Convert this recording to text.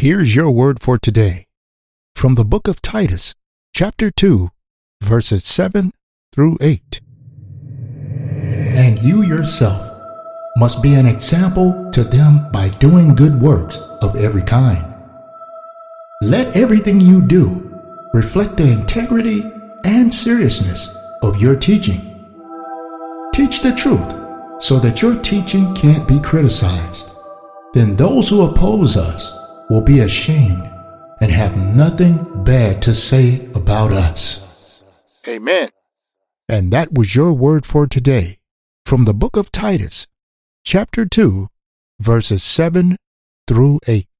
Here's your word for today from the book of Titus, chapter 2, verses 7 through 8. And you yourself must be an example to them by doing good works of every kind. Let everything you do reflect the integrity and seriousness of your teaching. Teach the truth so that your teaching can't be criticized. Then those who oppose us will be ashamed and have nothing bad to say about us. Amen. And that was your word for today from the book of Titus, chapter 2, verses 7 through 8.